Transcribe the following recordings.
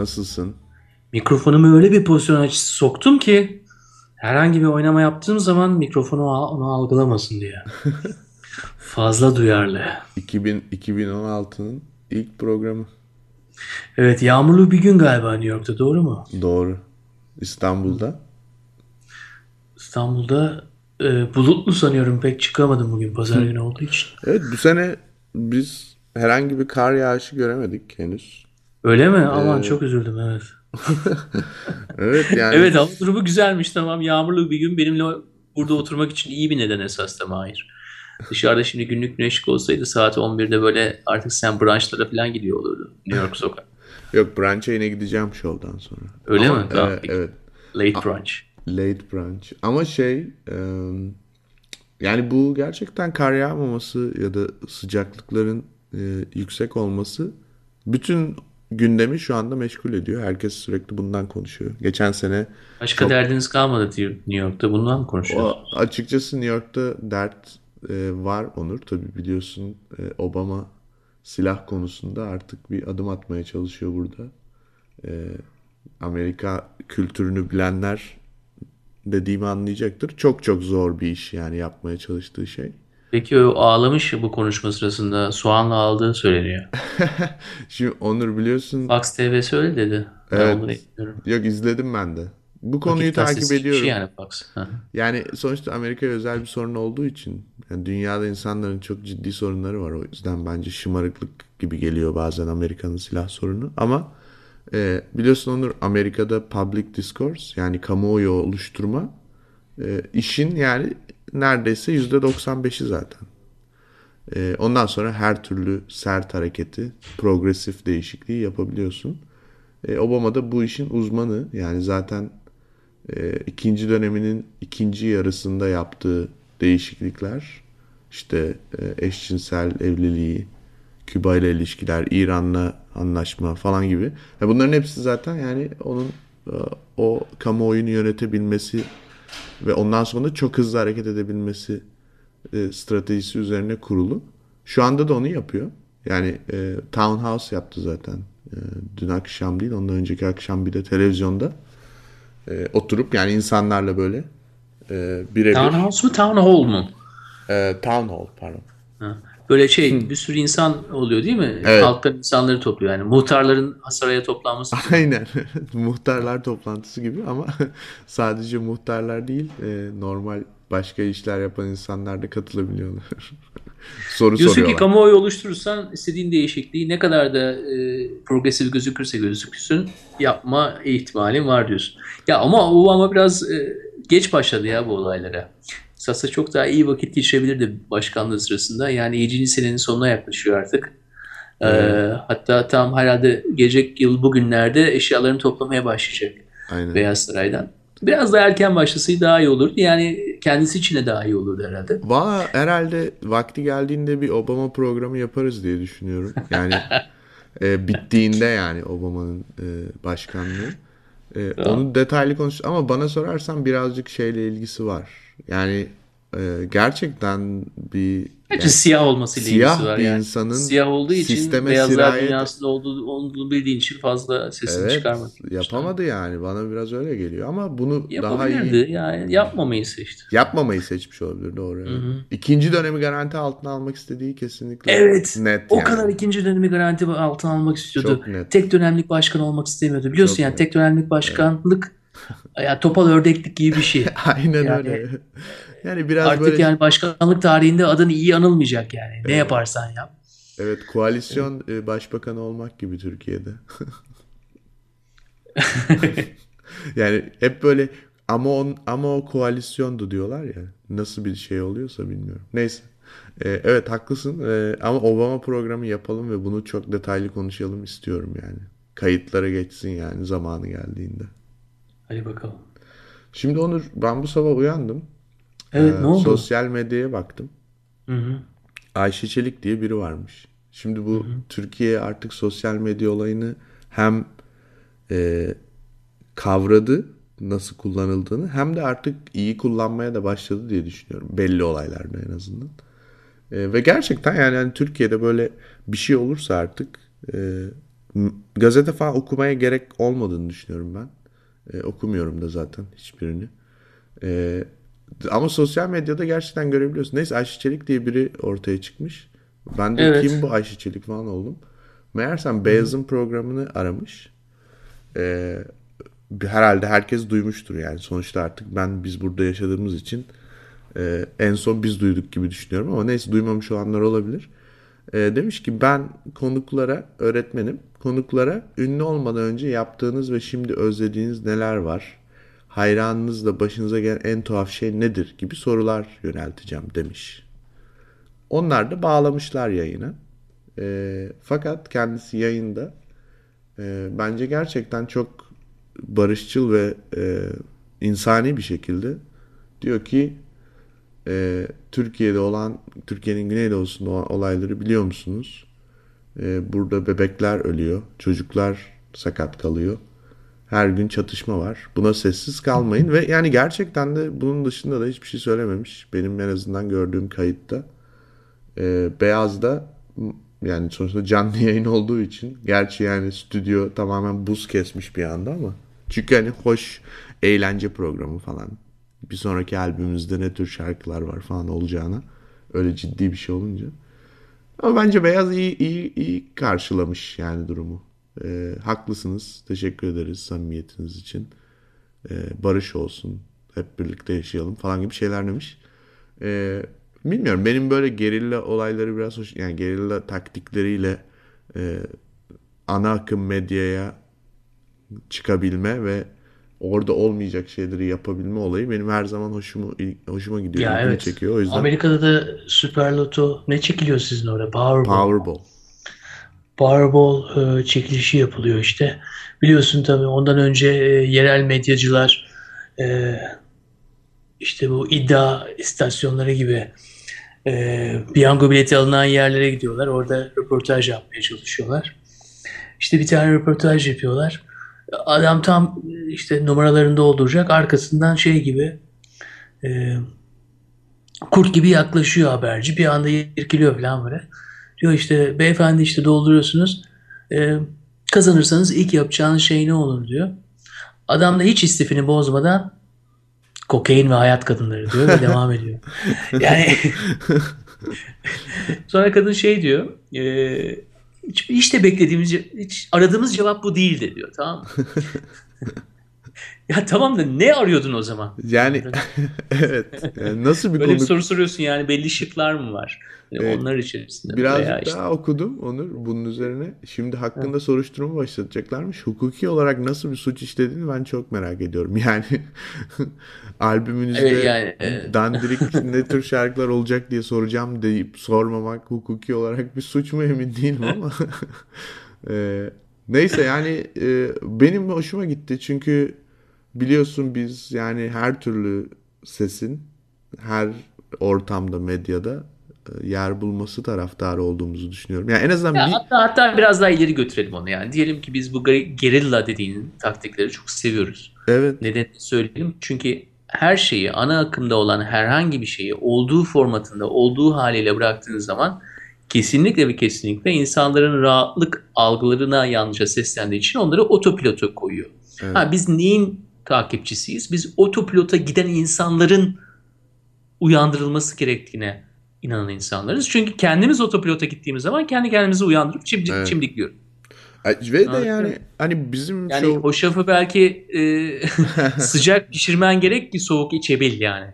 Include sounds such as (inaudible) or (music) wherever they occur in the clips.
Nasılsın? Mikrofonumu öyle bir pozisyon açısı soktum ki herhangi bir oynama yaptığım zaman mikrofonu onu algılamasın diye. (laughs) Fazla duyarlı. 2000, 2016'nın ilk programı. Evet yağmurlu bir gün galiba New York'ta doğru mu? Doğru. İstanbul'da. İstanbul'da e, bulutlu sanıyorum pek çıkamadım bugün pazar günü olduğu için. Evet bu sene biz herhangi bir kar yağışı göremedik henüz. Öyle mi? Aman çok üzüldüm evet. (laughs) Evet yani. Evet hava durumu güzelmiş tamam. Yağmurlu bir gün benimle burada oturmak için iyi bir neden esas da Mahir. Dışarıda şimdi günlük güneşlik olsaydı saat 11'de böyle artık sen brunchlara falan gidiyor olurdu New York sokak. (laughs) Yok brunch'a yine gideceğim şovdan sonra. Öyle Ama, mi? Tamam, e, evet. Late brunch. Late brunch. Ama şey e, yani bu gerçekten kar yağmaması ya da sıcaklıkların e, yüksek olması bütün gündemi şu anda meşgul ediyor. Herkes sürekli bundan konuşuyor. Geçen sene Başka derdiniz kalmadı diyor New York'ta. Bundan mı konuşuyoruz? o, açıkçası New York'ta dert e, var Onur. Tabii biliyorsun e, Obama silah konusunda artık bir adım atmaya çalışıyor burada. E, Amerika kültürünü bilenler dediğimi anlayacaktır. Çok çok zor bir iş yani yapmaya çalıştığı şey. Peki o ağlamış bu konuşma sırasında soğanla aldığı söyleniyor. (laughs) Şimdi Onur biliyorsun Fox TV söyle dedi. Evet. yok izledim ben de. Bu konuyu Vakit takip ediyorum. kişi yani Fox. Yani sonuçta Amerika'ya özel bir sorun olduğu için yani dünyada insanların çok ciddi sorunları var. O yüzden bence şımarıklık gibi geliyor bazen Amerika'nın silah sorunu. Ama e, biliyorsun Onur Amerika'da public discourse yani kamuoyu oluşturma e, işin yani neredeyse %95'i zaten. E, ondan sonra her türlü sert hareketi, progresif değişikliği yapabiliyorsun. E, Obama da bu işin uzmanı. Yani zaten e, ikinci döneminin ikinci yarısında yaptığı değişiklikler işte e, eşcinsel evliliği, Küba ile ilişkiler, İran'la anlaşma falan gibi. Ya bunların hepsi zaten yani onun e, o kamuoyunu yönetebilmesi ve ondan sonra çok hızlı hareket edebilmesi e, stratejisi üzerine kurulu. Şu anda da onu yapıyor. Yani e, Townhouse yaptı zaten. E, dün akşam değil, ondan önceki akşam bir de televizyonda e, oturup yani insanlarla böyle e, birebir Townhouse mu Town Hall mu? e, town hall pardon. Ha. Böyle şey bir sürü insan oluyor değil mi? Evet. Halktan insanları topluyor yani. Muhtarların saraya toplanması. (laughs) Aynen. (laughs) muhtarlar toplantısı gibi ama (laughs) sadece muhtarlar değil e, normal başka işler yapan insanlar da katılabiliyorlar. Soru Diyorsun ki soruyorlar. kamuoyu oluşturursan istediğin değişikliği ne kadar da e, progresif gözükürse gözüksün yapma ihtimalin var diyorsun. Ya ama Obama biraz e, geç başladı ya bu olaylara. Sasa çok daha iyi vakit geçirebilirdi başkanlığı sırasında. Yani 7. senenin sonuna yaklaşıyor artık. E, hatta tam herhalde gelecek yıl bugünlerde eşyalarını toplamaya başlayacak Aynen. Beyaz Saray'dan. Biraz da erken başlasaydı daha iyi olurdu. Yani kendisi için de daha iyi olurdu herhalde. Valla herhalde vakti geldiğinde bir Obama programı yaparız diye düşünüyorum. Yani (laughs) e, bittiğinde yani Obama'nın e, başkanlığı. E, onu detaylı konuş ama bana sorarsan birazcık şeyle ilgisi var. Yani e, gerçekten bir Bence yani siyah olmasıyla siyah ilgisi var bir yani. insanın Siyah olduğu için sisteme beyazlar sirayet- dünyasında olduğu, olduğunu bildiğin için fazla sesini evet çıkarmadı. yapamadı yani bana biraz öyle geliyor ama bunu daha iyi yani yapmamayı seçti. yapmamayı seçmiş olabilir doğru. evet. İkinci dönemi garanti altına almak istediği kesinlikle Evet. net O yani. kadar ikinci dönemi garanti altına almak istiyordu. Çok net. Tek dönemlik başkan olmak istemiyordu. Biliyorsun Çok yani net. tek dönemlik başkanlık ya topal ördeklik gibi bir şey. (laughs) Aynen Yani- öyle. Yani biraz Artık böyle yani başkanlık tarihinde adın iyi anılmayacak yani. Ne yaparsan yap. evet koalisyon e, başbakanı olmak gibi Türkiye'de. (laughs) yani hep böyle ama on, ama o koalisyondu diyorlar ya. Nasıl bir şey oluyorsa bilmiyorum. Neyse. E, evet haklısın. E, ama Obama programı yapalım ve bunu çok detaylı konuşalım istiyorum yani. Kayıtlara geçsin yani zamanı geldiğinde. Hadi bakalım. Şimdi Onur ben bu sabah uyandım. Evet Ee, ne oldu? Sosyal medyaya baktım. Hı hı. Ayşe Çelik diye biri varmış. Şimdi bu Türkiye artık sosyal medya olayını hem e, kavradı nasıl kullanıldığını hem de artık iyi kullanmaya da başladı diye düşünüyorum. Belli olaylarda en azından. E, ve gerçekten yani, hani Türkiye'de böyle bir şey olursa artık E, gazete falan okumaya gerek olmadığını düşünüyorum ben. E, okumuyorum da zaten hiçbirini. E, ama sosyal medyada gerçekten görebiliyorsun. Neyse Ayşe Çelik diye biri ortaya çıkmış. Ben de evet. kim bu Ayşe Çelik falan oldum. Meğersem Beyaz'ın programını aramış. E, herhalde herkes duymuştur yani. Sonuçta artık ben biz burada yaşadığımız için e, en son biz duyduk gibi düşünüyorum ama neyse duymamış olanlar olabilir. E, demiş ki ben konuklara öğretmenim. Konuklara ünlü olmadan önce yaptığınız ve şimdi özlediğiniz neler var? Hayranınızla başınıza gelen en tuhaf şey nedir gibi sorular yönelteceğim demiş. Onlar da bağlamışlar yayına. E, fakat kendisi yayında e, bence gerçekten çok barışçıl ve e, insani bir şekilde diyor ki e, Türkiye'de olan Türkiye'nin güneydoğusunda olan olayları biliyor musunuz? E, burada bebekler ölüyor, çocuklar sakat kalıyor. Her gün çatışma var. Buna sessiz kalmayın ve yani gerçekten de bunun dışında da hiçbir şey söylememiş. Benim en azından gördüğüm kayıtta. E, Beyaz'da yani sonuçta canlı (laughs) yayın olduğu için gerçi yani stüdyo tamamen buz kesmiş bir anda ama çünkü hani hoş eğlence programı falan bir sonraki albümümüzde ne tür şarkılar var falan olacağına öyle ciddi bir şey olunca. Ama bence Beyaz iyi iyi iyi karşılamış yani durumu. Ee, haklısınız. Teşekkür ederiz samimiyetiniz için. Ee, barış olsun. Hep birlikte yaşayalım falan gibi şeyler demiş. Ee, bilmiyorum benim böyle gerilla olayları biraz hoş yani gerilla taktikleriyle e, ana akım medyaya çıkabilme ve orada olmayacak şeyleri yapabilme olayı benim her zaman hoşuma hoşuma gidiyor. Ya evet. çekiyor. O yüzden Amerika'da da Super Loto ne çekiliyor sizin orada? Powerball. Powerball. Powerball e, çekilişi yapılıyor işte. Biliyorsun tabii ondan önce e, yerel medyacılar e, işte bu iddia istasyonları gibi e, piyango bileti alınan yerlere gidiyorlar. Orada röportaj yapmaya çalışıyorlar. İşte bir tane röportaj yapıyorlar. Adam tam işte numaralarını dolduracak. Arkasından şey gibi e, kurt gibi yaklaşıyor haberci. Bir anda irkiliyor falan böyle. Diyor işte beyefendi işte dolduruyorsunuz. E, kazanırsanız ilk yapacağınız şey ne olur diyor. Adam da hiç istifini bozmadan kokain ve hayat kadınları diyor ve devam ediyor. (laughs) Yani (laughs) (laughs) sonra kadın şey diyor. E, hiç, hiç de beklediğimiz, hiç aradığımız cevap bu değildi diyor tamam mı? (laughs) ya tamam da ne arıyordun o zaman? Yani (laughs) evet. Yani nasıl bir Böyle konu? bir soru soruyorsun yani belli şıklar mı var? Evet. Onlar içerisinde. İşte. daha okudum Onur bunun üzerine. Şimdi hakkında evet. soruşturma başlatacaklarmış. Hukuki olarak nasıl bir suç işlediğini ben çok merak ediyorum. (laughs) Yani albümünüzde evet, yani, evet. dandirik ne tür şarkılar olacak diye soracağım deyip sormamak hukuki olarak bir suç mu emin değilim ama (laughs) e, neyse yani e, benim hoşuma gitti çünkü biliyorsun biz yani her türlü sesin her ortamda medyada e, yer bulması taraftarı olduğumuzu düşünüyorum. Yani en azından ya bir... hatta hatta biraz daha ileri götürelim onu yani. Diyelim ki biz bu gerilla dediğin taktikleri çok seviyoruz. Evet. Neden söyleyelim? Çünkü her şeyi ana akımda olan herhangi bir şeyi olduğu formatında, olduğu haliyle bıraktığınız zaman kesinlikle ve kesinlikle insanların rahatlık algılarına yanlışa seslendiği için onları otopilota koyuyor. Evet. Ha, biz neyin takipçisiyiz? Biz otopilota giden insanların uyandırılması gerektiğine inanan insanlarız. Çünkü kendimiz otopilota gittiğimiz zaman kendi kendimizi uyandırıp çimdik, evet. çimdikliyoruz. Ve de yani hani bizim yani show... o şafı belki e, (laughs) sıcak pişirmen gerek ki soğuk içebil yani.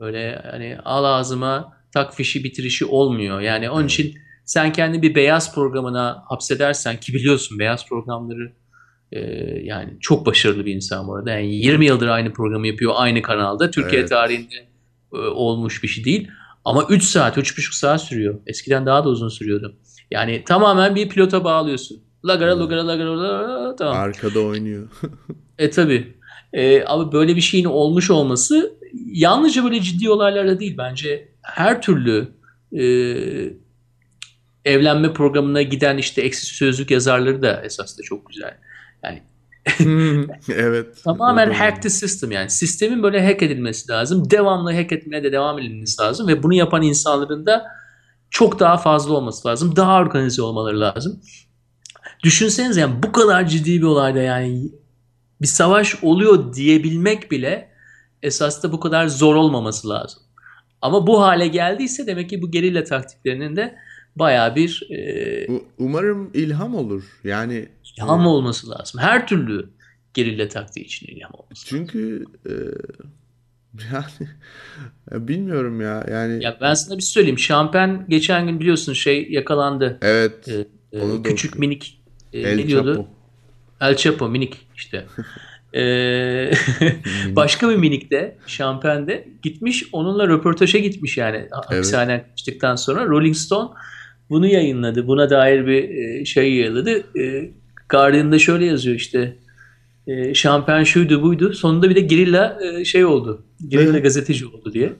Öyle hani al ağzıma tak fişi bitirişi olmuyor. Yani onun evet. için sen kendi bir beyaz programına hapsedersen ki biliyorsun beyaz programları e, yani çok başarılı bir insan bu arada. Yani 20 yıldır aynı programı yapıyor aynı kanalda. Türkiye evet. tarihinde e, olmuş bir şey değil. Ama 3 saat, 3,5 saat sürüyor. Eskiden daha da uzun sürüyordu. Yani tamamen bir pilota bağlıyorsun. Lagara, lagara, lagara, lagara tamam. Arkada oynuyor. (laughs) e tabi. E, ama böyle bir şeyin olmuş olması yalnızca böyle ciddi olaylarda değil. Bence her türlü e, evlenme programına giden işte eksi sözlük yazarları da esas da çok güzel. Yani evet. (laughs) Tamamen hack the system yani. Sistemin böyle hack edilmesi lazım. Devamlı hack etmeye de devam edilmesi lazım ve bunu yapan insanların da çok daha fazla olması lazım. Daha organize olmaları lazım. Düşünsenize yani bu kadar ciddi bir olayda yani bir savaş oluyor diyebilmek bile esas da bu kadar zor olmaması lazım. Ama bu hale geldiyse demek ki bu gerilla taktiklerinin de baya bir e, umarım ilham olur. Yani ilham e, olması lazım. Her türlü gerilla taktiği için ilham olması. Çünkü e, yani ya bilmiyorum ya. Yani ya ben sana bir şey söyleyeyim. Şampen geçen gün biliyorsun şey yakalandı. Evet. E, e, küçük minik e, El ne diyordu? Chapo. El Chapo minik işte. (laughs) Ee, başka bir minikte Şampen'de gitmiş onunla röportaja gitmiş yani hapishaneden evet. çıktıktan sonra Rolling Stone bunu yayınladı. Buna dair bir e, şey yayınladı. E, Guardian'da şöyle yazıyor işte e, şampiyon şuydu buydu. Sonunda bir de gerilla e, şey oldu. Gerilla gazeteci oldu diye.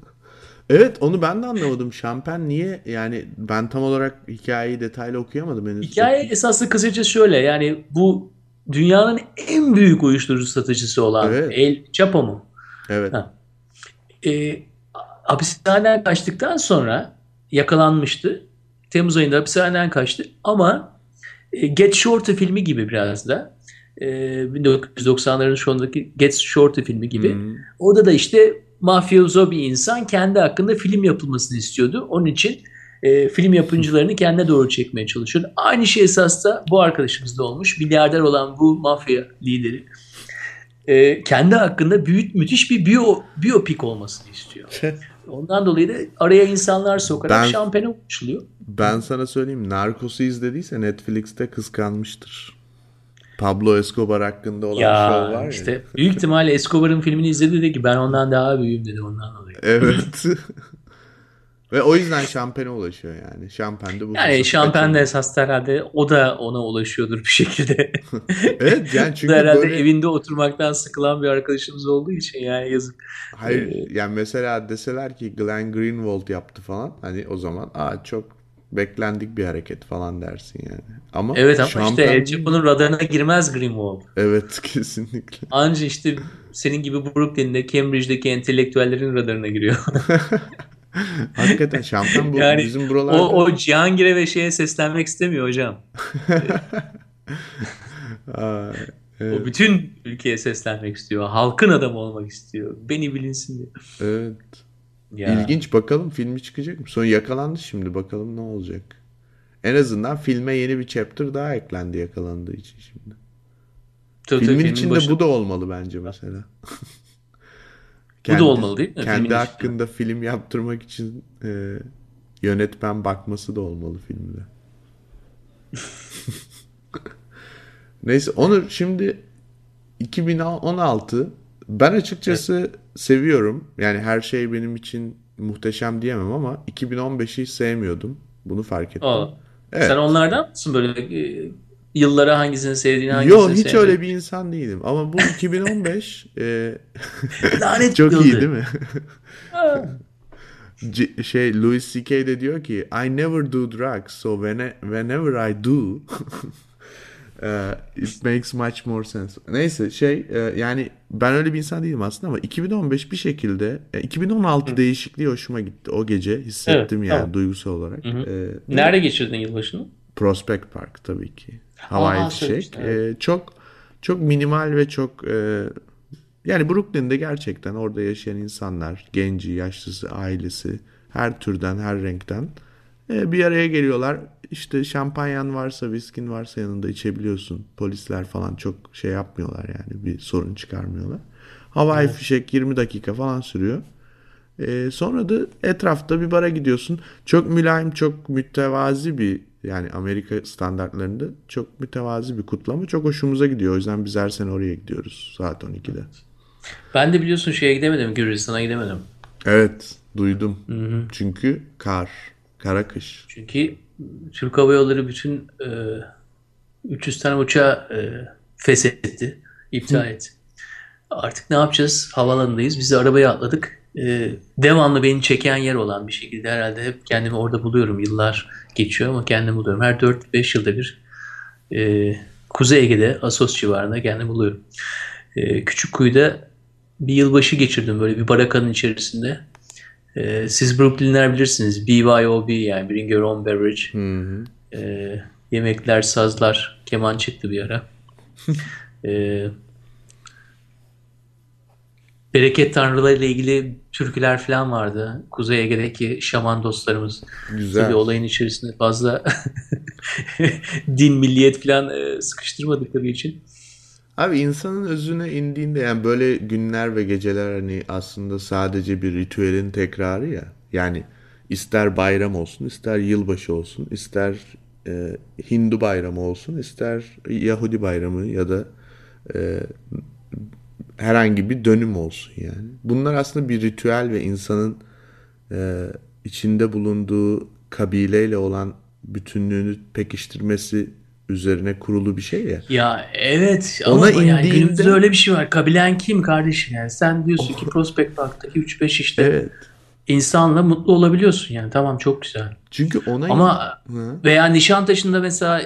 (laughs) evet onu ben de anlamadım. Şampen niye yani ben tam olarak hikayeyi detaylı okuyamadım henüz. Hikaye esaslı kısaca şöyle yani bu dünyanın en büyük uyuşturucu satıcısı olan evet. El Chapo mu? Evet. Ha. E, hapishaneden kaçtıktan sonra yakalanmıştı. Temmuz ayında hapishaneden kaçtı ama Get Shorty filmi gibi biraz da e, 1990'ların sonundaki Get Shorty filmi gibi. Hmm. Orada da işte mafyozo bir insan kendi hakkında film yapılmasını istiyordu. Onun için e, film yapımcılarını kendine doğru çekmeye çalışıyordu. Aynı şey esas da bu arkadaşımızda olmuş. Milyarder olan bu mafya lideri e, kendi hakkında büyük müthiş bir biyo, biyopik olmasını istiyor. (laughs) Ondan dolayı da araya insanlar sokarak ben, şampiyonu uçuluyor. Ben sana söyleyeyim. Narcos'u izlediyse Netflix'te kıskanmıştır. Pablo Escobar hakkında olan ya, show var ya. işte büyük ihtimalle Escobar'ın filmini izledi dedi ki ben ondan daha büyüğüm dedi ondan dolayı. Evet. (laughs) Ve o yüzden şampene ulaşıyor yani. Şampen de bu. Yani şampen de esas herhalde o da ona ulaşıyordur bir şekilde. (laughs) evet yani (laughs) çünkü herhalde böyle... evinde oturmaktan sıkılan bir arkadaşımız olduğu için yani yazık. Hayır ee... yani mesela deseler ki Glenn Greenwald yaptı falan hani o zaman aa çok beklendik bir hareket falan dersin yani. Ama Evet ama şampen... işte El Chapo'nun radarına girmez Greenwald. Evet (laughs) kesinlikle. Anca işte senin gibi Brooklyn'de Cambridge'deki entelektüellerin radarına giriyor. (laughs) Hakikaten şampiyon bu yani bizim buralarda. O, o Cihangir'e ve şeye seslenmek istemiyor hocam. (laughs) Aa, evet. O bütün ülkeye seslenmek istiyor. Halkın adamı olmak istiyor. Beni bilinsin diye. Evet. Ya. İlginç bakalım filmi çıkacak mı? Sonra yakalandı şimdi bakalım ne olacak. En azından filme yeni bir chapter daha eklendi yakalandığı için şimdi. Tabii, Filmin tabii, içinde başı... bu da olmalı bence mesela. (laughs) Kendi, Bu da olmalı değil mi? Kendi Filmin hakkında işte. film yaptırmak için e, yönetmen bakması da olmalı filmde. (laughs) Neyse onu şimdi 2016 ben açıkçası evet. seviyorum. Yani her şey benim için muhteşem diyemem ama 2015'i sevmiyordum. Bunu fark ettim. Aa, evet. Sen onlardan mısın böyle e, yıllara hangisini sevdiğini hangisini Yok hiç sevdiğini. öyle bir insan değilim. Ama bu 2015 e, (laughs) Lanet çok iyi değil mi? (laughs) C- şey Louis C.K. de diyor ki I never do drugs so when whenever I do uh, (laughs) it makes much more sense. Neyse şey uh, yani ben öyle bir insan değilim aslında ama 2015 bir şekilde 2016 Hı. değişikliği hoşuma gitti. O gece hissettim evet, yani tamam. duygusal olarak. Hı hı. Ee, Nerede geçirdin yılbaşını? Prospect Park tabii ki. Havai fişek. Ee, çok çok minimal ve çok e, yani Brooklyn'de gerçekten orada yaşayan insanlar, genci, yaşlısı, ailesi, her türden, her renkten e, bir araya geliyorlar. İşte şampanyan varsa, viskin varsa yanında içebiliyorsun. Polisler falan çok şey yapmıyorlar yani bir sorun çıkarmıyorlar. Havai evet. fişek 20 dakika falan sürüyor. E, sonra da etrafta bir bara gidiyorsun. Çok mülayim, çok mütevazi bir yani Amerika standartlarında çok mütevazi bir kutlama. Çok hoşumuza gidiyor. O yüzden biz her sene oraya gidiyoruz saat 12'de. Ben de biliyorsun şeye gidemedim. Gürcistan'a gidemedim. Evet duydum. Hı hı. Çünkü kar. Kara kış. Çünkü Türk Hava Yolları bütün e, 300 tane uçağı e, feshetti. iptal etti. Artık ne yapacağız? Havalanındayız. Biz de arabaya atladık. E, devamlı beni çeken yer olan bir şekilde herhalde hep kendimi orada buluyorum. Yıllar geçiyor ama kendimi buluyorum. Her 4-5 yılda bir e, Kuzey Ege'de Asos civarında kendimi buluyorum. E, Küçük Kuyu'da bir yılbaşı geçirdim böyle bir barakanın içerisinde. E, siz Brooklynler bilirsiniz. BYOB yani Bring Your Own Beverage. Hı hı. E, Yemekler, sazlar, keman çıktı bir ara. Ee, (laughs) bereket tanrıları ile ilgili türküler falan vardı. Kuzey Ege'deki şaman dostlarımız. Güzel. Tabii olayın içerisinde fazla (laughs) din, milliyet falan e, sıkıştırmadıkları için. Abi insanın özüne indiğinde yani böyle günler ve geceler hani aslında sadece bir ritüelin tekrarı ya. Yani ister bayram olsun, ister yılbaşı olsun, ister e, Hindu bayramı olsun, ister Yahudi bayramı ya da e, herhangi bir dönüm olsun yani. Bunlar aslında bir ritüel ve insanın e, içinde bulunduğu kabileyle olan bütünlüğünü pekiştirmesi üzerine kurulu bir şey ya. Ya evet Ona ama yani indiğinde- günümüzde öyle bir şey var. Kabilen kim kardeşim yani? Sen diyorsun ki Prospect Park'taki 3-5 işte Evet. insanla mutlu olabiliyorsun yani. Tamam çok güzel. Çünkü ona Ama Hı. veya Nişantaşı'nda mesela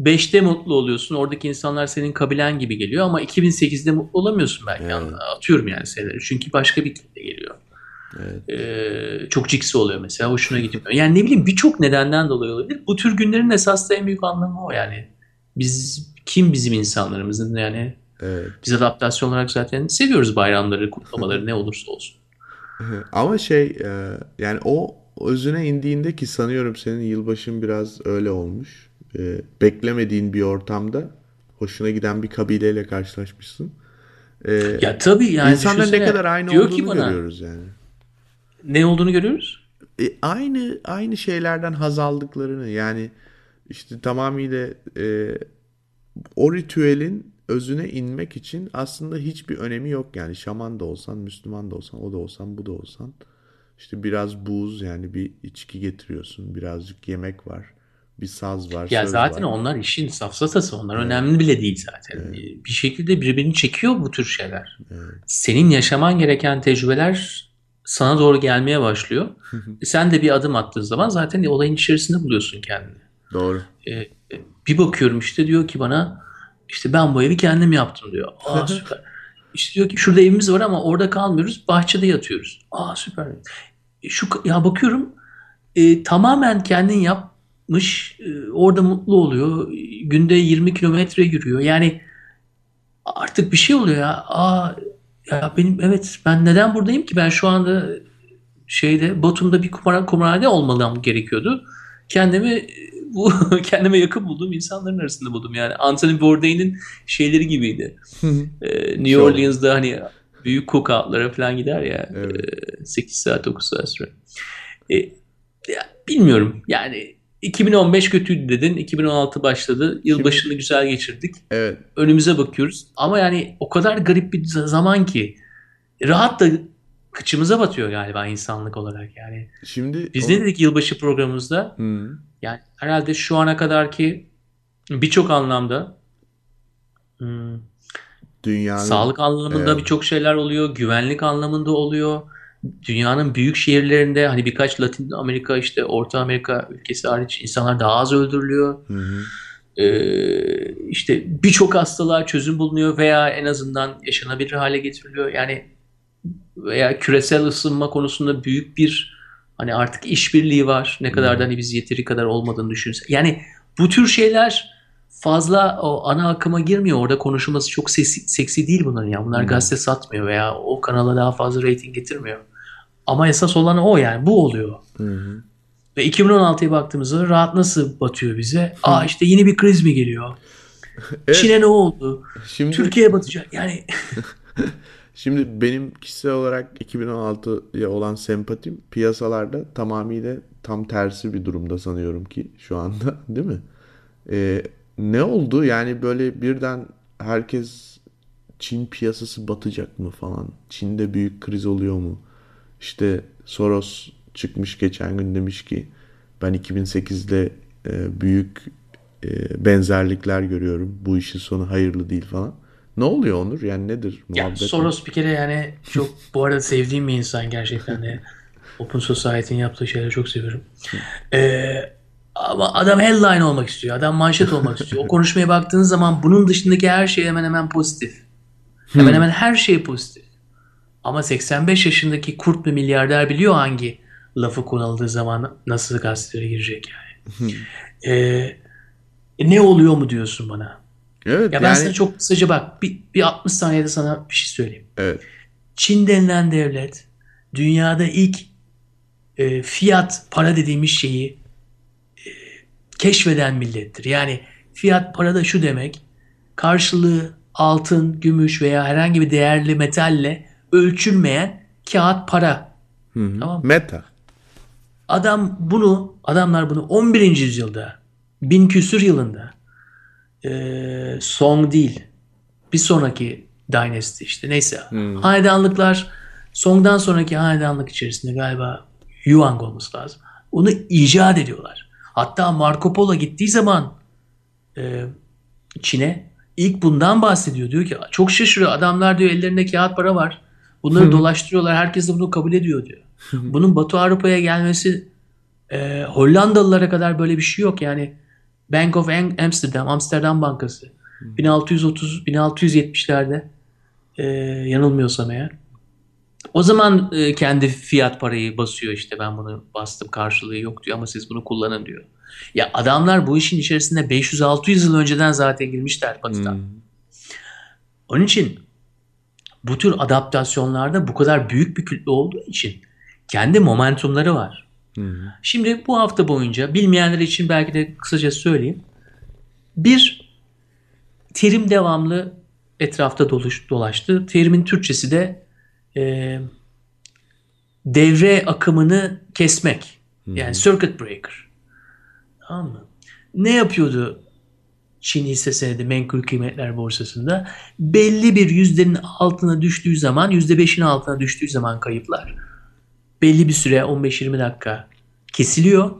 2005'te mutlu oluyorsun. Oradaki insanlar senin kabilen gibi geliyor ama 2008'de mutlu olamıyorsun belki. Evet. Atıyorum yani seneleri. Çünkü başka bir kitle geliyor. Ee, çok ciksi oluyor mesela. Hoşuna gitmiyor. Yani ne bileyim birçok nedenden dolayı olabilir. Bu tür günlerin esas da en büyük anlamı o yani. Biz kim bizim insanlarımızın yani Evet. biz adaptasyon olarak zaten seviyoruz bayramları, kutlamaları (laughs) ne olursa olsun. Ama şey e, yani o özüne indiğinde ki sanıyorum senin yılbaşın biraz öyle olmuş. E, beklemediğin bir ortamda hoşuna giden bir kabileyle karşılaşmışsın. E, Ya tabii yani insanların ne kadar aynı diyor olduğunu ki bana, görüyoruz yani. Ne olduğunu görüyoruz? E, aynı aynı şeylerden haz aldıklarını yani işte tamamıyla e, o ritüelin özüne inmek için aslında hiçbir önemi yok yani şaman da olsan Müslüman da olsan o da olsan bu da olsan işte biraz buz yani bir içki getiriyorsun birazcık yemek var bir saz var Ya zaten var. onlar işin safsatası. Onlar önemli bile değil zaten. Bir şekilde birbirini çekiyor bu tür şeyler. Senin yaşaman gereken tecrübeler sana doğru gelmeye başlıyor. (laughs) Sen de bir adım attığın zaman zaten olayın içerisinde buluyorsun kendini. Doğru. E, bir bakıyorum işte diyor ki bana işte ben bu evi kendim yaptım diyor. (laughs) Aa süper. İşte diyor ki şurada evimiz var ama orada kalmıyoruz. Bahçede yatıyoruz. Aa süper. E, Şu ya bakıyorum e, tamamen kendin yapmış. E, orada mutlu oluyor. Günde 20 kilometre yürüyor. Yani artık bir şey oluyor ya. Aa ya benim evet ben neden buradayım ki? Ben şu anda şeyde Batum'da bir kumar, kumarhane olmam gerekiyordu. Kendimi bu (laughs) kendime yakın bulduğum insanların arasında buldum. Yani Anthony Bourdain'in şeyleri gibiydi. Ee, New Orleans'da hani büyük cookoutlara falan gider ya. Evet. e, 8 saat 9 saat süre. E, ya, bilmiyorum yani 2015 kötüydü dedin. 2016 başladı. Yılbaşını güzel geçirdik. Evet. Önümüze bakıyoruz. Ama yani o kadar garip bir zaman ki rahat da kıçımıza batıyor galiba insanlık olarak yani. Şimdi Biz o- ne dedik yılbaşı programımızda? Hı. Yani herhalde şu ana kadarki birçok anlamda hmm, dünyanın sağlık anlamında Evet. birçok şeyler oluyor, güvenlik anlamında oluyor. Dünyanın büyük şehirlerinde hani birkaç Latin Amerika işte Orta Amerika ülkesi hariç insanlar daha az öldürülüyor. Hı hı. Ee, işte birçok hastalığa çözüm bulunuyor veya en azından yaşanabilir hale getiriliyor. Yani veya küresel ısınma konusunda büyük bir hani artık işbirliği var. Ne kadar da hani biz yeteri kadar olmadığını düşünse. Yani bu tür şeyler fazla o ana akıma girmiyor. Orada konuşulması çok seksi, seksi değil bunların ya. Bunlar gazete satmıyor veya o kanala daha fazla reyting getirmiyor. Ama esas olan o yani. Bu oluyor. Hı hı. Ve 2016'ya baktığımızda rahat nasıl batıyor bize? Aa işte yeni bir kriz mi geliyor? (laughs) Evet. Çin'e ne oldu? Şimdi Türkiye'ye batacak. Yani (laughs) Şimdi benim kişisel olarak 2016'ya olan sempatim piyasalarda tamamıyla tam tersi bir durumda sanıyorum ki şu anda (laughs) değil mi? Ee, ne oldu? Yani böyle birden herkes Çin piyasası batacak mı falan? Çin'de büyük kriz oluyor mu? İşte Soros çıkmış geçen gün demiş ki ben 2008'de e, büyük e, benzerlikler görüyorum. Bu işin sonu hayırlı değil falan. Ne oluyor Onur? Yani nedir ya muhabbet? Soros bir kere yani çok (laughs) bu arada sevdiğim bir insan gerçekten de. Open Society'nin yaptığı şeyleri çok seviyorum. Ee, ama adam headline olmak istiyor. Adam manşet olmak istiyor. O konuşmaya baktığınız zaman bunun dışındaki her şey hemen hemen pozitif. Hemen hemen her şey pozitif. Ama 85 yaşındaki kurt bir milyarder biliyor hangi lafı kullanıldığı zaman nasıl gazetelere girecek yani. Ee, E, ne oluyor mu diyorsun bana? Evet Ya ben yani sana çok kısaca bak bir, bir 60 saniyede sana bir şey söyleyeyim. evet. Çin denilen devlet dünyada ilk e, fiyat para dediğimiz şeyi e, keşfeden millettir. Yani fiyat para da şu demek karşılığı altın, gümüş veya herhangi bir değerli metalle ölçülmeyen kağıt para. Hı hı. Tamam. Meta. Adam bunu, adamlar bunu 11. yüzyılda, bin küsür yılında e, Song değil, bir sonraki dynasty işte neyse. Hmm. Hanedanlıklar, Song'dan sonraki hanedanlık içerisinde galiba Yuan olması lazım. Onu icat ediyorlar. Hatta Marco Polo gittiği zaman e, Çin'e ilk bundan bahsediyor. Diyor ki çok şaşırıyor. Adamlar diyor ellerinde kağıt para var. Bunları dolaştırıyorlar. Herkes de bunu kabul ediyor diyor. Bunun Batı Avrupa'ya gelmesi e, Hollandalılara kadar böyle bir şey yok. Yani Bank of Am- Amsterdam, Amsterdam Bankası 1630 1670'lerde e, yanılmıyorsam eğer. O zaman e, kendi fiyat parayı basıyor işte ben bunu bastım karşılığı yok diyor ama siz bunu kullanın diyor. Ya adamlar bu işin içerisinde 500-600 yıl önceden zaten girmişler batıdan. Hmm. Onun için bu tür adaptasyonlarda bu kadar büyük bir kütle olduğu için kendi momentumları var. Hı hı. Şimdi bu hafta boyunca bilmeyenler için belki de kısaca söyleyeyim. Bir terim devamlı etrafta doluş, dolaştı. Terimin Türkçesi de e, devre akımını kesmek. Yani circuit breaker. Tamam mı? Ne yapıyordu Çin hisse senedi menkul kıymetler borsasında? Belli bir yüzdenin altına düştüğü zaman, yüzde beşin altına düştüğü zaman kayıplar belli bir süre 15-20 dakika kesiliyor.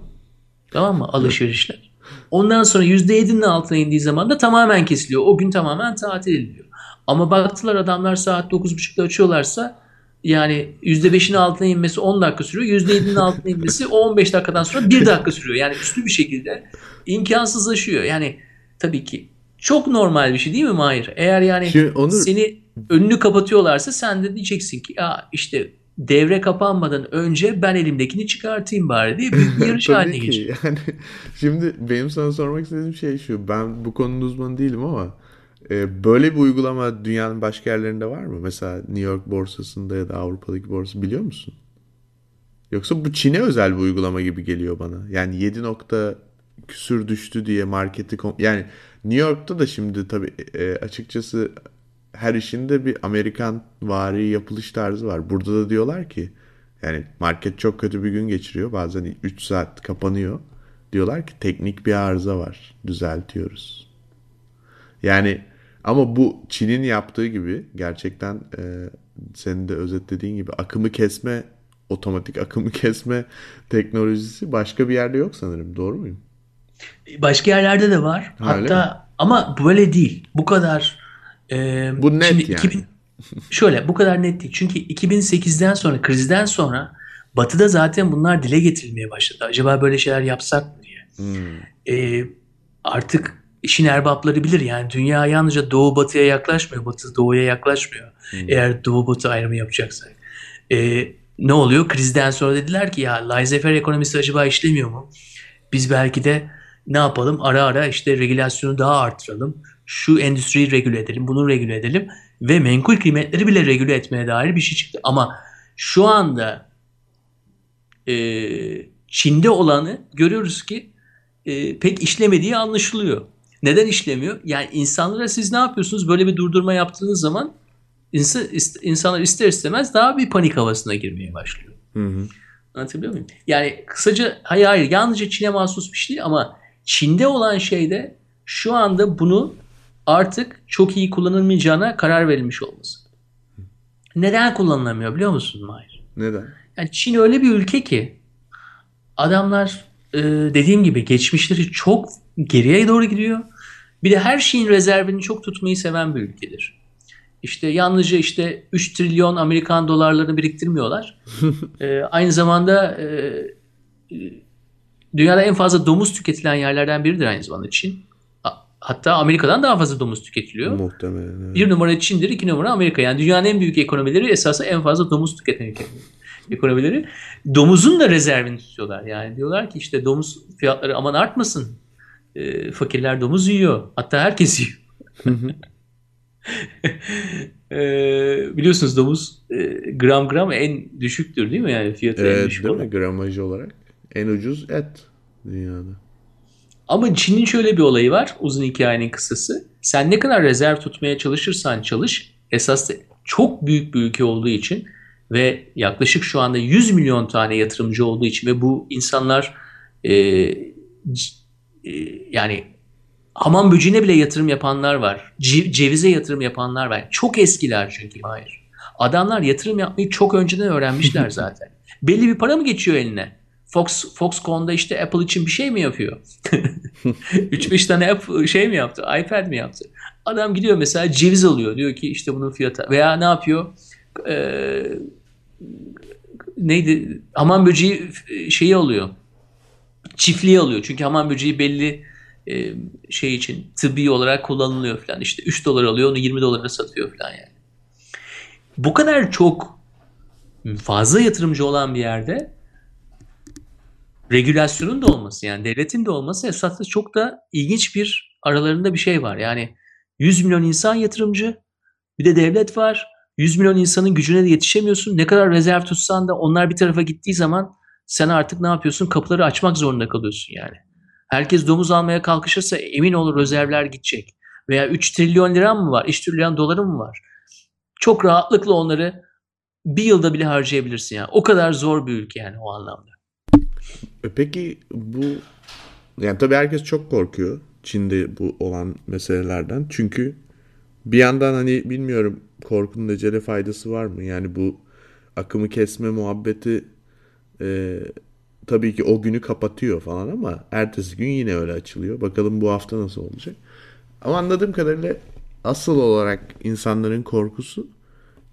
Tamam mı? Alışverişler. Ondan sonra %7'nin altına indiği zaman da tamamen kesiliyor. O gün tamamen tatil ediliyor. Ama baktılar adamlar saat 9.30'da açıyorlarsa yani %5'in altına inmesi 10 dakika sürüyor. %7'nin altına inmesi o 15 dakikadan sonra 1 dakika sürüyor. Yani üstü bir şekilde imkansızlaşıyor. Yani tabii ki çok normal bir şey değil mi Mahir? Eğer yani Şimdi Onur- seni önünü kapatıyorlarsa sen de diyeceksin ki ya işte devre kapanmadan önce ben elimdekini çıkartayım bari diye bir (laughs) yarış haline geçiyor. (laughs) Yani şimdi benim sana sormak istediğim şey şu. Ben bu konunun uzmanı değilim ama e, böyle bir uygulama dünyanın başka yerlerinde var mı? Mesela New York borsasında ya da Avrupa'daki borsa biliyor musun? Yoksa bu Çin'e özel bir uygulama gibi geliyor bana. Yani 7 nokta küsür düştü diye marketi yani New York'ta da şimdi tabii e, açıkçası her işinde bir Amerikan vari yapılış tarzı var. Burada da diyorlar ki yani market çok kötü bir gün geçiriyor. Bazen 3 saat kapanıyor. Diyorlar ki teknik bir arıza var. Düzeltiyoruz. Yani ama bu Çin'in yaptığı gibi gerçekten e, senin de özetlediğin gibi akımı kesme otomatik akımı (laughs) kesme teknolojisi başka bir yerde yok sanırım. Doğru muyum? Başka yerlerde de var. Öyle Hatta ama böyle değil. Bu kadar e, Bu net şimdi yani. 2000 şöyle bu kadar net değil. Çünkü 2008'den sonra krizden sonra Batı'da zaten bunlar dile getirilmeye başladı. Acaba böyle şeyler yapsak mı diye. Hmm. E, artık işin erbapları bilir. Yani dünya yalnızca doğu batıya yaklaşmıyor. Batı doğuya yaklaşmıyor. Eğer doğu batı ayrımı yapacaksak. E, ne oluyor? Krizden sonra dediler ki ya laissez-faire ekonomisi acaba işlemiyor mu? Biz belki de ne yapalım? Ara ara işte regülasyonu daha artıralım. Şu endüstriyi regüle edelim, bunu regüle edelim ve menkul kıymetleri bile regüle etmeye dair bir şey çıktı. Ama şu anda e, Çin'de olanı görüyoruz ki e, pek işlemediği anlaşılıyor. Neden işlemiyor? Yani insanlara siz ne yapıyorsunuz? Böyle bir durdurma yaptığınız zaman insan, insanlar ister istemez daha bir panik havasına girmeye başlıyor. Hı hı. Anlatabiliyor muyum? Yani kısaca hayır hayır yalnızca Çin'e mahsus bir şey değil ama Çin'de olan şeyde şu anda bunu artık çok iyi kullanılmayacağına karar verilmiş olması. Neden kullanılamıyor biliyor musun Mahir? Neden? Yani Çin öyle bir ülke ki adamlar e, dediğim gibi geçmişleri çok geriye doğru gidiyor. Bir de her şeyin rezervini çok tutmayı seven bir ülkedir. İşte yalnızca işte 3 trilyon Amerikan dolarlarını biriktirmiyorlar. (laughs) E, aynı zamanda e, dünyada en fazla domuz tüketilen yerlerden biridir aynı zamanda Çin. Ha- Hatta Amerika'dan daha fazla domuz tüketiliyor. Muhtemelen. evet. Bir numara Çin'dir, iki numara Amerika. Yani dünyanın en büyük ekonomileri esasında en fazla domuz tüketen ekonomileri. Domuzun da rezervini tutuyorlar. Yani diyorlar ki işte domuz fiyatları aman artmasın. E, fakirler domuz yiyor. Hatta herkes yiyor. (laughs) e, biliyorsunuz domuz e, gram gram en düşüktür değil mi? Yani fiyatı evet, en düşük değil olan. mi? Gramaj olarak. En ucuz et dünyada. Ama Çin'in şöyle bir olayı var. Uzun hikayenin kısası. Sen ne kadar rezerv tutmaya çalışırsan çalış. Esas çok büyük bir ülke olduğu için ve yaklaşık şu anda 100 milyon tane yatırımcı olduğu için ve bu insanlar e, e, yani hamam böceğine bile yatırım yapanlar var. Ce- cevize yatırım yapanlar var. Çok eskiler çünkü. Hayır. Adamlar yatırım yapmayı çok önceden öğrenmişler (laughs) zaten. Belli bir para mı geçiyor eline? Fox Foxconn'da işte Apple için bir şey mi yapıyor? (laughs) 3-5 tane Apple şey mi yaptı? iPad mi yaptı? Adam gidiyor mesela ceviz alıyor. Diyor ki işte bunun fiyatı. Veya ne yapıyor? Ee, neydi? Hamam böceği şeyi alıyor. Çiftliği alıyor. Çünkü hamam böceği belli e, şey için tıbbi olarak kullanılıyor falan. İşte 3 dolar alıyor onu 20 dolara satıyor falan yani. Bu kadar çok fazla yatırımcı olan bir yerde regülasyonun da olması yani devletin de olması esasında çok da ilginç bir aralarında bir şey var. Yani 100 milyon insan yatırımcı bir de devlet var. 100 milyon insanın gücüne de yetişemiyorsun. Ne kadar rezerv tutsan da onlar bir tarafa gittiği zaman sen artık ne yapıyorsun? Kapıları açmak zorunda kalıyorsun yani. Herkes domuz almaya kalkışırsa emin ol rezervler gidecek. Veya 3 trilyon lira mı var? 3 trilyon doları mı var? Çok rahatlıkla onları bir yılda bile harcayabilirsin yani. O kadar zor bir ülke yani o anlamda. E Peki bu yani tabii herkes çok korkuyor Çin'de bu olan meselelerden. Çünkü bir yandan hani bilmiyorum korkunun ecele faydası var mı? Yani bu akımı kesme muhabbeti e, tabii ki o günü kapatıyor falan ama ertesi gün yine öyle açılıyor. Bakalım bu hafta nasıl olacak. Ama anladığım kadarıyla asıl olarak insanların korkusu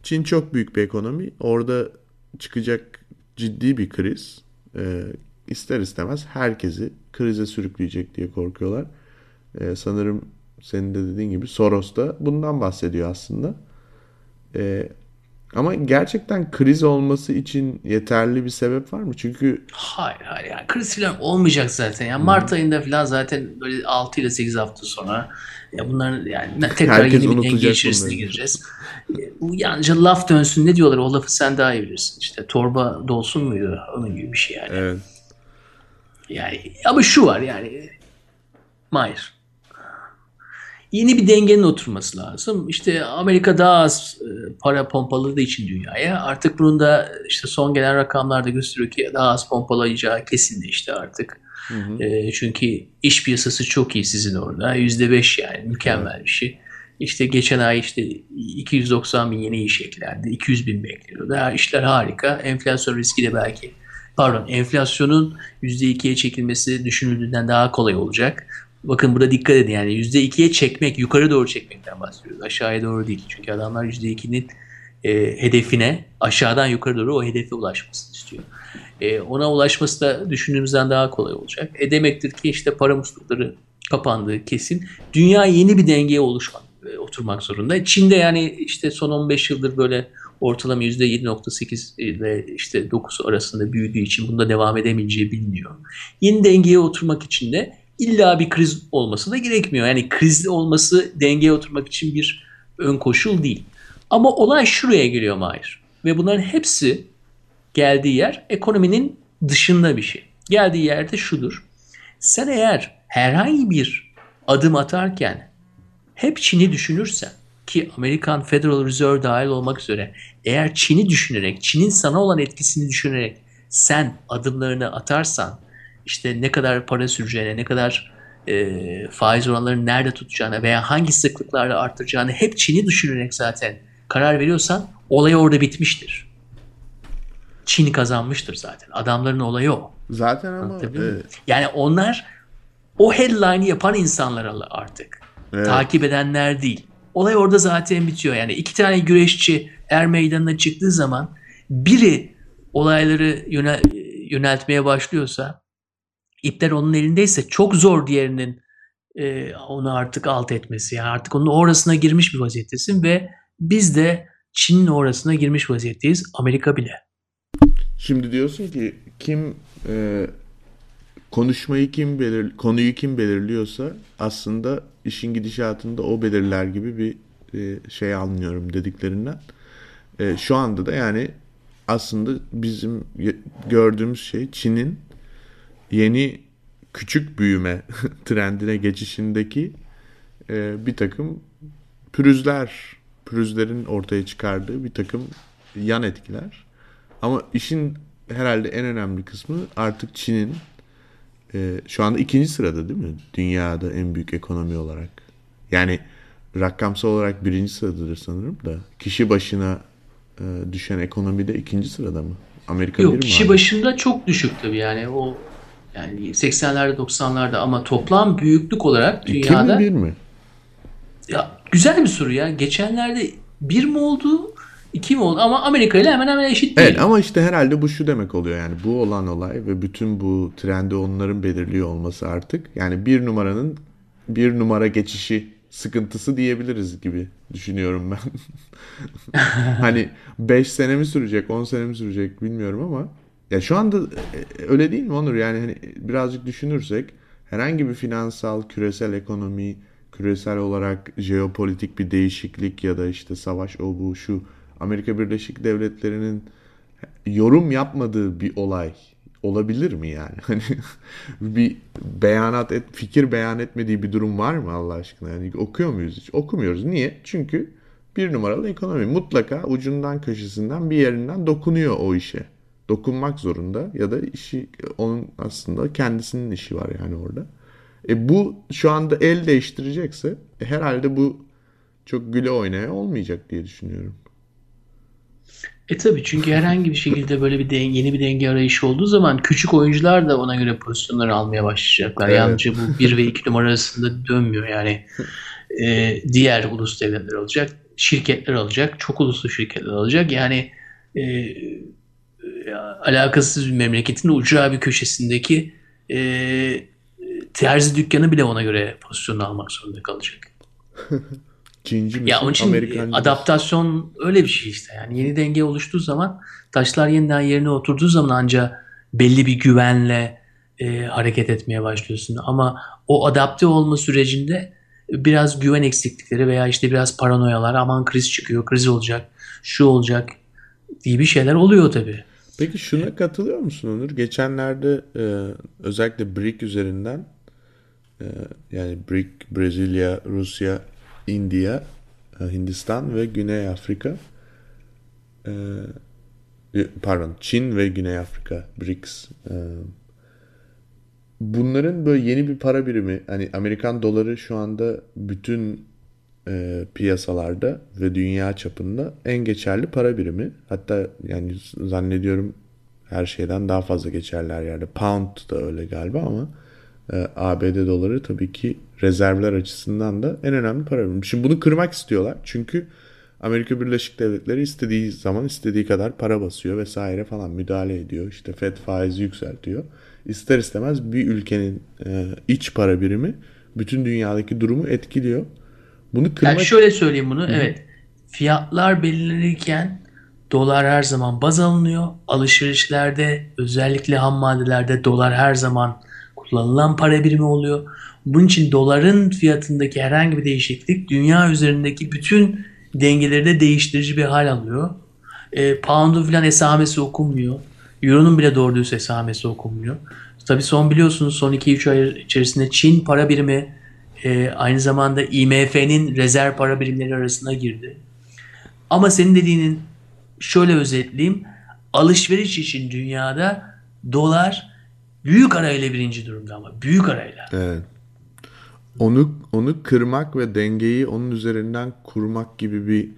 Çin çok büyük bir ekonomi. Orada çıkacak ciddi bir kriz. Ee, ister istemez herkesi krize sürükleyecek diye korkuyorlar. Ee, sanırım senin de dediğin gibi Soros da bundan bahsediyor aslında. Ee, ama gerçekten kriz olması için yeterli bir sebep var mı? Çünkü Hayır hayır yani kriz falan olmayacak zaten. Yani Mart ayında falan zaten böyle 6 ile 8 hafta sonra ya bunların yani tekrar Herkes yeni bir denge içerisine bunları. gireceğiz. E, Bu yalnızca laf dönsün ne diyorlar o lafı sen daha iyi bilirsin. İşte torba dolsun muydu onun gibi bir şey yani. evet. Yani ama şu var yani Mahir. Yeni bir dengenin oturması lazım. İşte Amerika daha az e, para pompaladığı için dünyaya artık bunun da işte son gelen rakamlarda gösteriyor ki daha az pompalayacağı kesinleşti artık. E, çünkü iş piyasası çok iyi sizin orada. %5 yani mükemmel bir şey. İşte geçen ay işte 290 bin yeni iş eklendi. 200 bin bekliyor. Daha işler harika. Enflasyon riski de belki pardon enflasyonun %2'ye çekilmesi düşünüldüğünden daha kolay olacak. Bakın burada dikkat edin yani %2'ye çekmek, yukarı doğru çekmekten bahsediyoruz. Aşağıya doğru değil. Çünkü adamlar %2'nin e, hedefine aşağıdan yukarı doğru o hedefe ulaşmasını istiyor. E, ona ulaşması da düşündüğümüzden daha kolay olacak. E demektir ki işte para muslukları kapandığı kesin. Dünya yeni bir dengeye oluşmak, e, oturmak zorunda. Çin'de yani işte son 15 yıldır böyle ortalama %7.8 ile işte 9 arasında büyüdüğü için bunda devam edemeyeceği biliniyor. Yeni dengeye oturmak için de illa bir kriz olması da gerekmiyor. Yani kriz olması dengeye oturmak için bir ön koşul değil. Ama olay şuraya geliyor Mahir. Ve bunların hepsi geldiği yer ekonominin dışında bir şey. Geldiği yerde şudur. Sen eğer herhangi bir adım atarken hep Çin'i düşünürsen ki Amerikan Federal Reserve dahil olmak üzere eğer Çin'i düşünerek, Çin'in sana olan etkisini düşünerek sen adımlarını atarsan işte ne kadar para süreceğine, ne kadar e, faiz oranlarını nerede tutacağına veya hangi sıklıklarla arttıracağını hep Çin'i düşünerek zaten karar veriyorsan olay orada bitmiştir. Çin kazanmıştır zaten. Adamların olayı o. Zaten ama e? Yani onlar o headline'ı yapan insanlar artık. Evet. Takip edenler değil. Olay orada zaten bitiyor. Yani iki tane güreşçi er meydanına çıktığı zaman biri olayları yönel, yöneltmeye başlıyorsa ipler onun elindeyse çok zor diğerinin e, onu artık alt etmesi. Yani artık onun orasına girmiş bir vaziyettesin ve biz de Çin'in orasına girmiş vaziyetteyiz. Amerika bile. Şimdi diyorsun ki kim e, konuşmayı kim belir konuyu kim belirliyorsa aslında işin gidişatında o belirler gibi bir e, şey anlıyorum dediklerinden. E, şu anda da yani aslında bizim gördüğümüz şey Çin'in yeni küçük büyüme (laughs) trendine geçişindeki e, bir takım pürüzler, pürüzlerin ortaya çıkardığı bir takım yan etkiler. Ama işin herhalde en önemli kısmı artık Çin'in e, şu anda ikinci sırada değil mi? Dünyada en büyük ekonomi olarak. Yani rakamsal olarak birinci sıradadır sanırım da kişi başına e, düşen ekonomide ikinci sırada mı? Amerika Yok, mi? kişi abi? başında çok düşük tabii yani o yani 80'lerde 90'larda ama toplam büyüklük olarak dünyada 2001 mi? Ya güzel bir soru ya. Geçenlerde bir mi oldu? İki mi oldu? Ama Amerika ile hemen hemen eşit değil. Evet ama işte herhalde bu şu demek oluyor yani bu olan olay ve bütün bu trendi onların belirliyor olması artık. Yani bir numaranın bir numara geçişi sıkıntısı diyebiliriz gibi düşünüyorum ben. (laughs) hani 5 sene mi sürecek 10 sene mi sürecek bilmiyorum ama ya şu anda e, öyle değil mi Onur? Yani hani birazcık düşünürsek herhangi bir finansal, küresel ekonomi, küresel olarak jeopolitik bir değişiklik ya da işte savaş o bu şu Amerika Birleşik Devletleri'nin yorum yapmadığı bir olay olabilir mi yani? (laughs) Hani bir beyanat et, fikir beyan etmediği bir durum var mı Allah aşkına? Yani okuyor muyuz hiç? Okumuyoruz. Niye? Çünkü bir numaralı ekonomi mutlaka ucundan köşesinden bir yerinden dokunuyor o işe. Dokunmak zorunda ya da işi onun aslında kendisinin işi var yani orada. E bu şu anda el değiştirecekse herhalde bu çok güle oynaya olmayacak diye düşünüyorum. E tabi çünkü herhangi bir şekilde böyle bir denge, yeni bir denge arayışı olduğu zaman küçük oyuncular da ona göre pozisyonları almaya başlayacaklar. Evet. Yalnızca bu 1 ve 2 numara arasında dönmüyor yani. E, diğer ulus devletler alacak, şirketler alacak, çok uluslu şirketler alacak. Yani e, alakasız bir memleketin ucra bir köşesindeki e, terzi dükkanı bile ona göre pozisyon almak zorunda kalacak. (laughs) Çinci misin? Ya onun için Amerikan adaptasyon öyle bir şey işte. Yani yeni denge oluştuğu zaman taşlar yeniden yerine oturduğu zaman ancak belli bir güvenle e, hareket etmeye başlıyorsun. Ama o adapte olma sürecinde biraz güven eksiklikleri veya işte biraz paranoyalar aman kriz çıkıyor, kriz olacak, şu olacak diye bir şeyler oluyor tabii. Peki şuna katılıyor musun Onur? Geçenlerde e, özellikle BRIC üzerinden e, yani BRIC, Brezilya, Rusya, India, e, Hindistan ve Güney Afrika e, e, pardon Çin ve Güney Afrika BRICS bunların böyle yeni bir para birimi hani Amerikan doları şu anda bütün e, piyasalarda ve dünya çapında en geçerli para birimi. Hatta yani zannediyorum her şeyden daha fazla geçerli her yerde. Pound da öyle galiba ama e, ABD doları tabii ki rezervler açısından da en önemli para birimi. Şimdi bunu kırmak istiyorlar. Çünkü Amerika Birleşik Devletleri istediği zaman istediği kadar para basıyor vesaire falan müdahale ediyor. İşte Fed faizi yükseltiyor. İster istemez bir ülkenin e, iç para birimi bütün dünyadaki durumu etkiliyor. Bunu kırmak... Yani şöyle söyleyeyim bunu. Hı. Evet. Fiyatlar belirlenirken dolar her zaman baz alınıyor. Alışverişlerde özellikle ham maddelerde dolar her zaman kullanılan para birimi oluyor. Bunun için doların fiyatındaki herhangi bir değişiklik dünya üzerindeki bütün dengeleri de değiştirici bir hal alıyor. E, Pound'un filan esamesi okunmuyor. Euro'nun bile doğru düz esamesi okunmuyor. Tabii son biliyorsunuz son 2-3 ay içerisinde Çin para birimi e, aynı zamanda IMF'nin rezerv para birimleri arasına girdi. Ama senin dediğinin şöyle özetleyeyim. Alışveriş için dünyada dolar büyük arayla birinci durumda ama büyük arayla. Evet. Onu onu kırmak ve dengeyi onun üzerinden kurmak gibi bir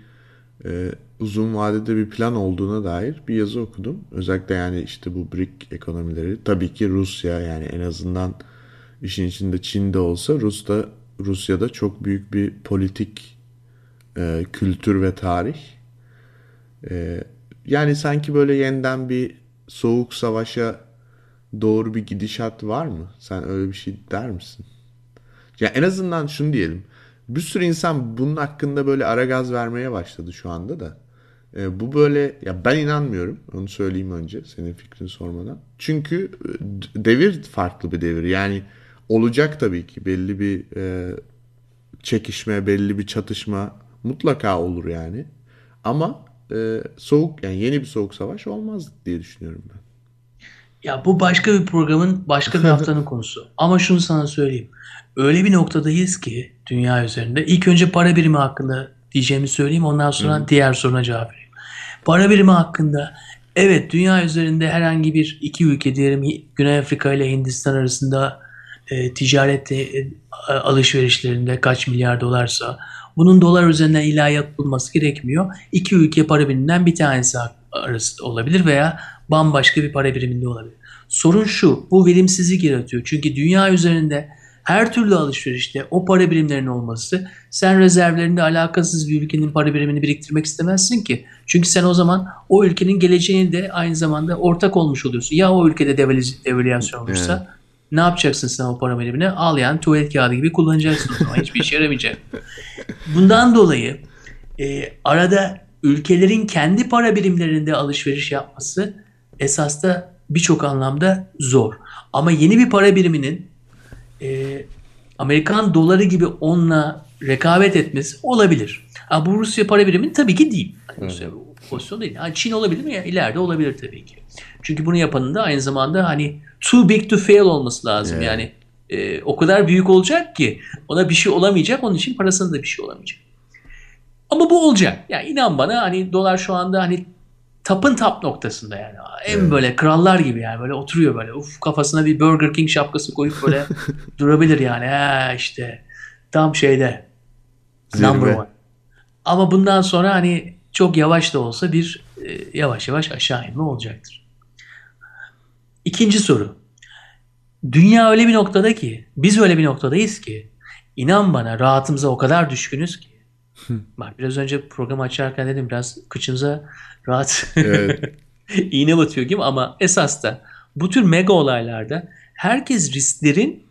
e, uzun vadede bir plan olduğuna dair bir yazı okudum. Özellikle yani işte bu BRIC ekonomileri tabii ki Rusya yani en azından işin içinde Çin'de olsa Rus'ta Rusya'da çok büyük bir politik e, kültür ve tarih. E, yani sanki böyle yeniden bir soğuk savaşa doğru bir gidişat var mı? Sen öyle bir şey der misin? Ya en azından şunu diyelim. Bir sürü insan bunun hakkında böyle ara gaz vermeye başladı şu anda da. E, bu böyle ya ben inanmıyorum. Onu söyleyeyim önce senin fikrini sormadan. Çünkü e, devir farklı bir devir. Yani olacak tabii ki belli bir e, çekişme, belli bir çatışma mutlaka olur yani. Ama e, soğuk yani yeni bir soğuk savaş olmaz diye düşünüyorum ben. Ya bu başka bir programın başka bir haftanın (laughs) konusu. Ama şunu sana söyleyeyim. Öyle bir noktadayız ki dünya üzerinde. İlk önce para birimi hakkında diyeceğimi söyleyeyim. Ondan sonra Hı. diğer soruna cevap vereyim. Para birimi hakkında evet dünya üzerinde herhangi bir iki ülke diyelim Güney Afrika ile Hindistan arasında e, ticaret e, alışverişlerinde kaç milyar dolarsa bunun dolar üzerinden illa yapılması gerekmiyor. İki ülke para biriminden bir tanesi arası olabilir veya bambaşka bir para biriminde olabilir. Sorun şu, bu verimsizlik yaratıyor. Çünkü dünya üzerinde her türlü alışverişte o para birimlerinin olması sen rezervlerinde alakasız bir ülkenin para birimini biriktirmek istemezsin ki. Çünkü sen o zaman o ülkenin geleceğini de aynı zamanda ortak olmuş oluyorsun. Ya o ülkede devalüasyon olursa evet. ne yapacaksın sen o para birimini? Al yani tuvalet kağıdı gibi kullanacaksın o zaman. Hiçbir işe yaramayacak. Bundan dolayı e, arada ülkelerin kendi para birimlerinde alışveriş yapması esas da birçok anlamda zor. Ama yeni bir para biriminin e, Amerikan doları gibi onunla rekabet etmesi olabilir. Ha, bu Rusya para birimin tabii ki değil. Yani Rusya pozisyon değil. Ha, Çin olabilir mi? Yani ileride olabilir tabii ki. Çünkü bunu yapanın da aynı zamanda hani too big to fail olması lazım. Evet. Yani e, o kadar büyük olacak ki ona bir şey olamayacak. Onun için parasında da bir şey olamayacak. Ama bu olacak. Yani inan bana hani dolar şu anda hani tapın tap noktasında yani. En evet. böyle krallar gibi yani böyle oturuyor böyle. Uf kafasına bir Burger King şapkası koyup böyle (laughs) durabilir yani. Ha işte tam şeyde. Zirve. Number one. Ama bundan sonra hani çok yavaş da olsa bir e, yavaş yavaş aşağı inme olacaktır. İkinci soru. Dünya öyle bir noktada ki, biz öyle bir noktadayız ki, inan bana rahatımıza o kadar düşkünüz ki. (laughs) Bak biraz önce programı açarken dedim biraz kıçımıza rahat evet. (laughs) iğne batıyor gibi ama esas da bu tür mega olaylarda herkes risklerin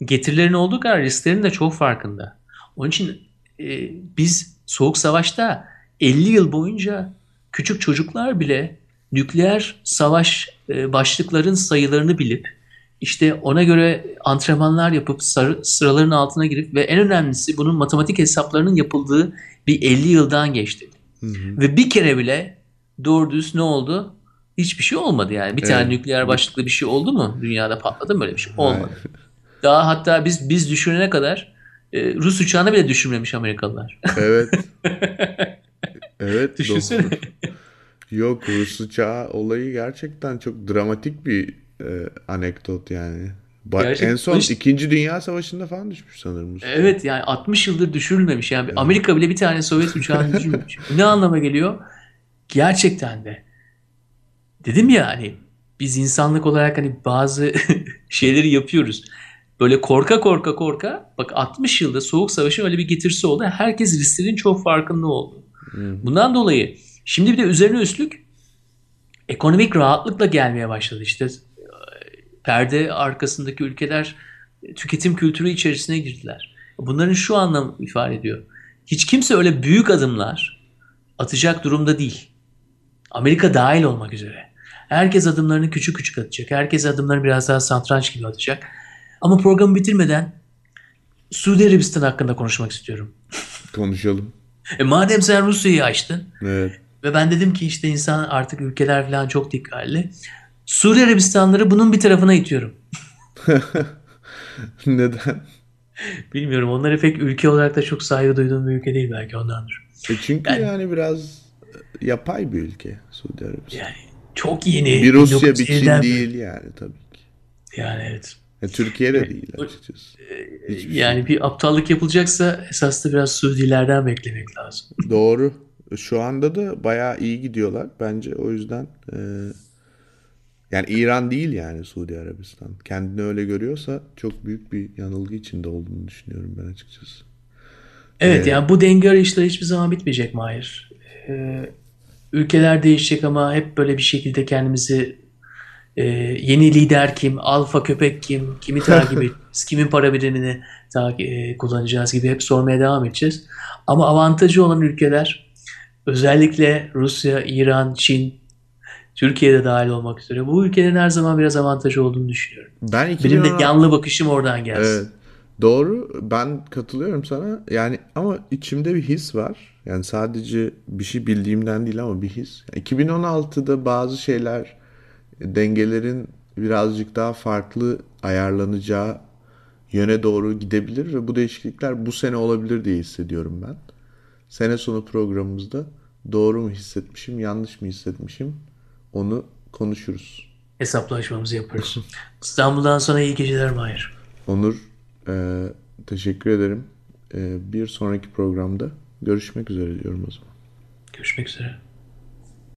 getirilerin olduğu kadar risklerin de çok farkında. Onun için e, biz soğuk savaşta 50 yıl boyunca küçük çocuklar bile nükleer savaş e, başlıkların sayılarını bilip işte ona göre antrenmanlar yapıp sıraların altına girip ve en önemlisi bunun matematik hesaplarının yapıldığı bir 50 yıldan geçti. Hı hı. Ve bir kere bile doğru düz ne oldu? Hiçbir şey olmadı yani. Bir evet. tane nükleer başlıklı bir şey oldu mu? Dünyada patladı mı böyle bir şey? Olmadı. Daha hatta biz biz düşünene kadar e, Rus uçağını bile düşürmemiş Amerikalılar. Evet. (laughs) evet. Düşünsene. Doğru. Yok Rus uçağı olayı gerçekten çok dramatik bir e, anekdot yani. Ba- en son işte, 2. Dünya Savaşı'nda falan düşmüş sanırım. Evet yani 60 yıldır düşürülmemiş. Yani evet. Amerika bile bir tane Sovyet uçağını düşürmemiş. (laughs) ne anlama geliyor? Gerçekten de. Dedim ya hani biz insanlık olarak hani bazı (laughs) şeyleri yapıyoruz. Böyle korka korka korka bak 60 yılda Soğuk Savaş'ın öyle bir getirisi oldu. Herkes risklerin çok farkında oldu. Hmm. Bundan dolayı şimdi bir de üzerine üstlük ekonomik rahatlıkla gelmeye başladı. İşte perde arkasındaki ülkeler tüketim kültürü içerisine girdiler. Bunların şu anlam ifade ediyor. Hiç kimse öyle büyük adımlar atacak durumda değil. Amerika dahil olmak üzere. Herkes adımlarını küçük küçük atacak. Herkes adımlarını biraz daha santranç gibi atacak. Ama programı bitirmeden Suudi Arabistan hakkında konuşmak istiyorum. (laughs) Konuşalım. E madem sen Rusya'yı açtın. Evet. Ve ben dedim ki işte insan artık ülkeler falan çok dikkatli. Suriye Arabistanları bunun bir tarafına itiyorum. (laughs) Neden? Bilmiyorum. Onları pek ülke olarak da çok saygı duyduğum bir ülke değil belki ondandır. E çünkü yani, yani biraz yapay bir ülke Suudi Arabistan. Yani çok yeni. Bir Rusya bir Çin değil yani tabii ki. Yani evet. E, Türkiye'de değil açıkçası. E, Hiçbir şey yani şey. bir aptallık yapılacaksa esas da biraz Suudilerden beklemek lazım. Doğru. Şu anda da bayağı iyi gidiyorlar. Bence o yüzden e, yani İran değil yani Suudi Arabistan. Kendini öyle görüyorsa çok büyük bir yanılgı içinde olduğunu düşünüyorum ben açıkçası. Evet ee, yani bu denge arayışları hiçbir zaman bitmeyecek Mahir. Ee, ülkeler değişecek ama hep böyle bir şekilde kendimizi e, yeni lider kim, alfa köpek kim, kimi takip (laughs) edeceğiz, kimin para birimini takip, e, kullanacağız gibi hep sormaya devam edeceğiz. Ama avantajı olan ülkeler özellikle Rusya, İran, Çin, Türkiye'de dahil olmak üzere bu ülkelerin her zaman biraz avantajı olduğunu düşünüyorum. Ben Benim 2016 de yanlı bakışım oradan gelsin. Evet. Doğru. Ben katılıyorum sana. Yani ama içimde bir his var. Yani sadece bir şey bildiğimden değil ama bir his. 2016'da bazı şeyler dengelerin birazcık daha farklı ayarlanacağı yöne doğru gidebilir ve bu değişiklikler bu sene olabilir diye hissediyorum ben. Sene sonu programımızda doğru mu hissetmişim, yanlış mı hissetmişim onu konuşuruz. Hesaplaşmamızı yaparız. (laughs) İstanbul'dan sonra iyi geceler Mahir. Onur, e, teşekkür ederim. E, bir sonraki programda görüşmek üzere diyorum o zaman. Görüşmek üzere.